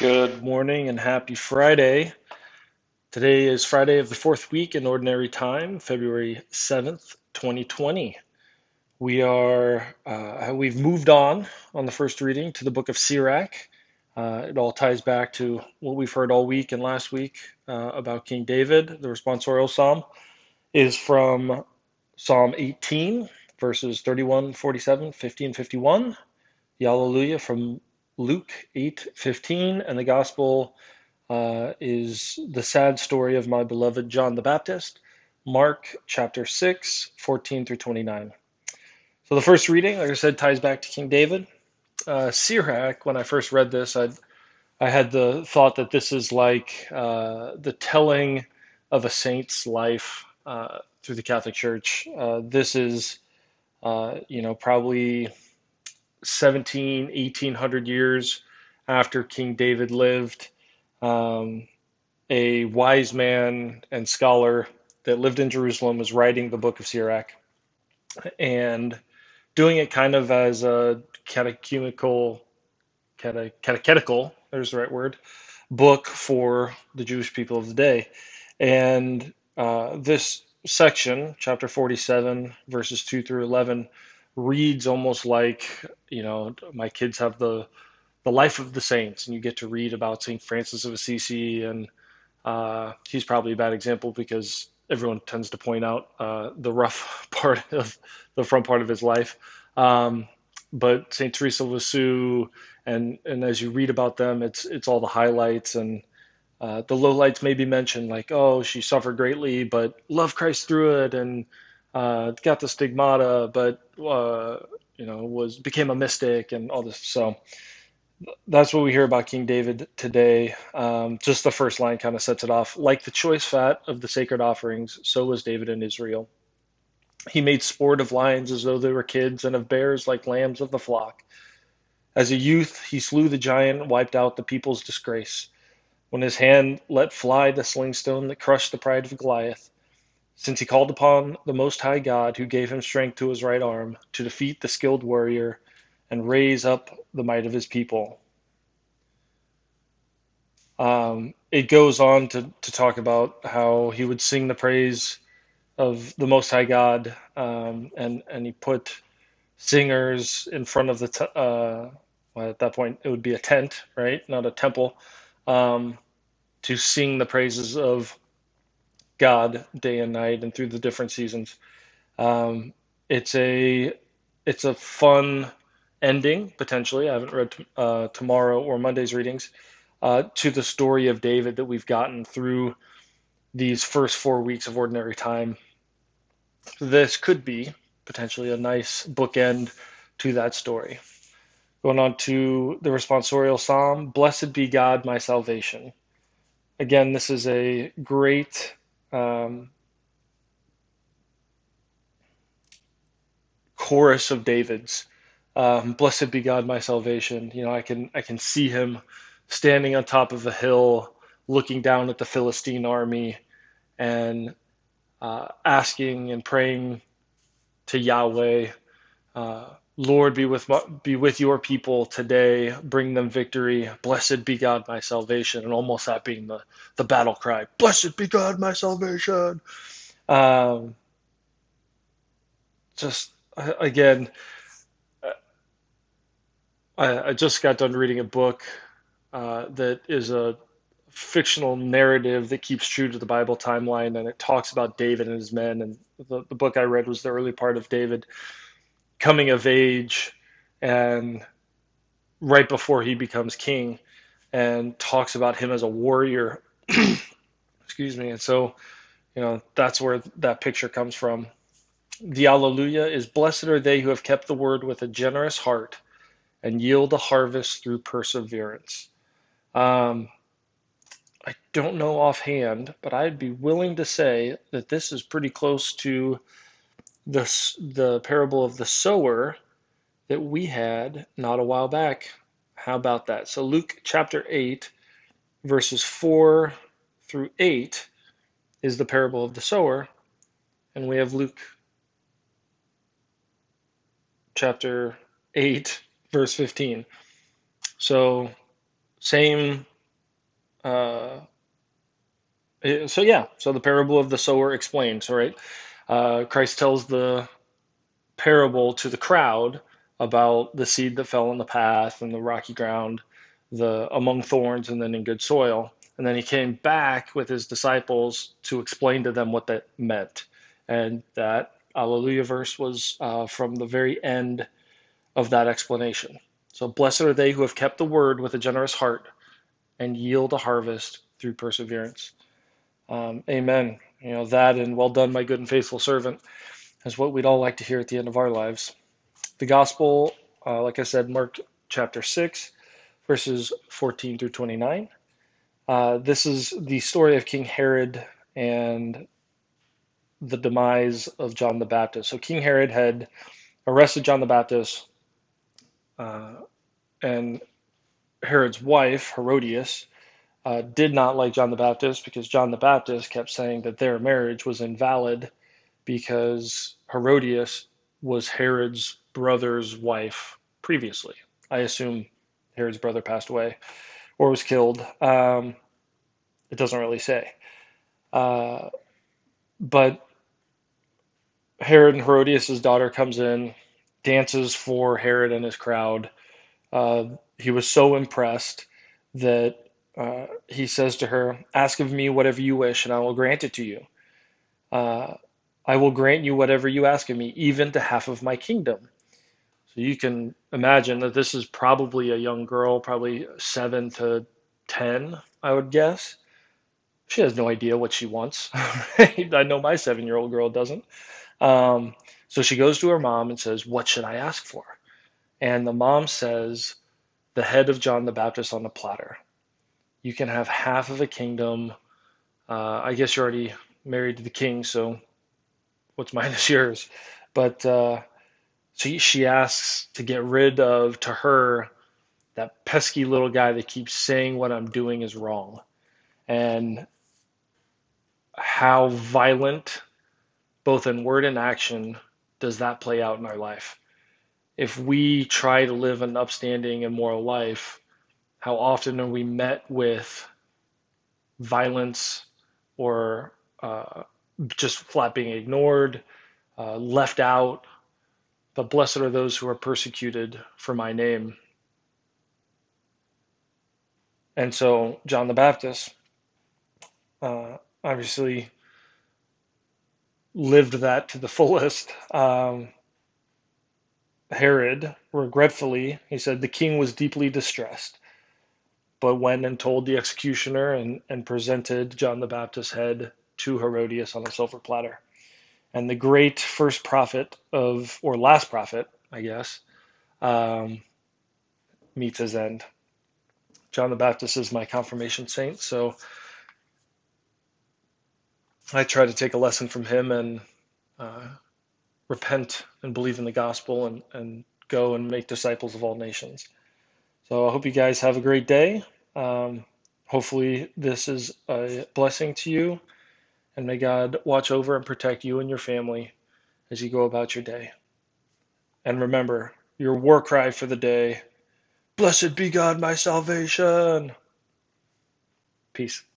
Good morning and happy Friday. Today is Friday of the fourth week in Ordinary Time, February 7th, 2020. We are, uh, we've moved on on the first reading to the book of Sirach. Uh, it all ties back to what we've heard all week and last week uh, about King David. The responsorial psalm is from Psalm 18, verses 31, 47, 50, and 51. The Alleluia from Luke 8:15, and the gospel uh, is the sad story of my beloved John the Baptist, Mark chapter 6, 14 through 29. So the first reading, like I said, ties back to King David. Uh, Sirach, when I first read this, I I had the thought that this is like uh, the telling of a saint's life uh, through the Catholic Church. Uh, this is, uh, you know, probably 17, 1800 years after King David lived. Um, a wise man and scholar that lived in Jerusalem was writing the book of Sirach and doing it kind of as a catechumenical, cate, catechetical, there's the right word, book for the Jewish people of the day. And uh, this section, chapter 47, verses 2 through 11, reads almost like you know my kids have the the life of the saints and you get to read about St. Francis of Assisi and uh, he's probably a bad example because everyone tends to point out uh, the rough part of the front part of his life. Um, but St. Teresa of Lisieux, and and as you read about them, it's it's all the highlights and uh, the lowlights may be mentioned, like oh she suffered greatly, but love Christ through it, and uh, got the stigmata, but uh, you know was became a mystic and all this. So that's what we hear about King David today. Um, just the first line kind of sets it off. Like the choice fat of the sacred offerings, so was David in Israel. He made sport of lions as though they were kids, and of bears like lambs of the flock. As a youth, he slew the giant, wiped out the people's disgrace. When his hand let fly the sling stone that crushed the pride of Goliath, since he called upon the Most High God, who gave him strength to his right arm, to defeat the skilled warrior and raise up the might of his people. Um, it goes on to, to talk about how he would sing the praise of the Most High God, um, and and he put singers in front of the t- uh, well, at that point it would be a tent, right, not a temple, um, to sing the praises of God day and night and through the different seasons. Um, it's a it's a fun ending potentially. I haven't read uh, tomorrow or Monday's readings uh, to the story of David that we've gotten through these first four weeks of ordinary time. This could be potentially a nice bookend to that story. Going on to the responsorial psalm, Blessed be God, my salvation. Again, this is a great um, chorus of David's. Um, Blessed be God, my salvation. You know, I can I can see him standing on top of a hill, looking down at the Philistine army, and uh, asking and praying to Yahweh, uh, Lord, be with my, be with your people today. Bring them victory. Blessed be God, my salvation, and almost that being the the battle cry. Blessed be God, my salvation. Um, just again, I, I, just got done reading a book uh, that is a fictional narrative that keeps true to the Bible timeline, and it talks about David and his men. And the, the book I read was the early part of David coming of age and right before he becomes king and talks about him as a warrior. Excuse me. And so you know that's where that picture comes from. The alleluia is blessed are they who have kept the word with a generous heart and yield a harvest through perseverance. Um, i don't know offhand but i'd be willing to say that this is pretty close to the, the parable of the sower that we had not a while back. How about that? So, Luke chapter 8, verses 4 through 8 is the parable of the sower. And we have Luke chapter 8, verse 15. So, same. Uh, eh, so yeah, so the parable of the sower explains, right? Uh, Christ tells the parable to the crowd about the seed that fell on the path and the rocky ground, the among thorns and then in good soil. And then he came back with his disciples to explain to them what that meant. And that Alleluia verse was uh, from the very end of that explanation. So blessed are they who have kept the word with a generous heart and yield a harvest through perseverance. Um, amen. You know, that and well done, my good and faithful servant, is what we'd all like to hear at the end of our lives. The gospel, uh, like I said, Mark chapter 6, verses 14 through 29. Uh, this is the story of King Herod and the demise of John the Baptist. So, King Herod had arrested John the Baptist, uh, and Herod's wife, Herodias, uh, did not like John the Baptist because John the Baptist kept saying that their marriage was invalid because Herodias was Herod's brother's wife previously. I assume Herod's brother passed away or was killed. Um, it doesn't really say. Uh, but Herod and Herodias' daughter comes in, dances for Herod and his crowd. Uh, he was so impressed that uh, he says to her, Ask of me whatever you wish, and I will grant it to you. Uh, I will grant you whatever you ask of me, even to half of my kingdom. So you can imagine that this is probably a young girl, probably seven to 10, I would guess. She has no idea what she wants. I know my seven year old girl doesn't. Um, so she goes to her mom and says, What should I ask for? And the mom says, The head of John the Baptist on a platter. You can have half of a kingdom. Uh, I guess you're already married to the king, so what's mine is yours. But uh, she, she asks to get rid of, to her, that pesky little guy that keeps saying what I'm doing is wrong. And how violent, both in word and action, does that play out in our life? If we try to live an upstanding and moral life, how often are we met with violence or uh, just flat being ignored, uh, left out? But blessed are those who are persecuted for my name. And so, John the Baptist, uh, obviously lived that to the fullest. Um, Herod, regretfully, he said the king was deeply distressed, but went and told the executioner and, and presented John the Baptist's head to Herodias on a silver platter. And the great first prophet of, or last prophet, I guess, um, meets his end. John the Baptist is my confirmation saint, so I try to take a lesson from him and uh, repent and believe in the gospel and, and go and make disciples of all nations. So I hope you guys have a great day. Um, hopefully, this is a blessing to you, and may God watch over and protect you and your family as you go about your day. And remember, your war cry for the day Blessed be God, my salvation. Peace.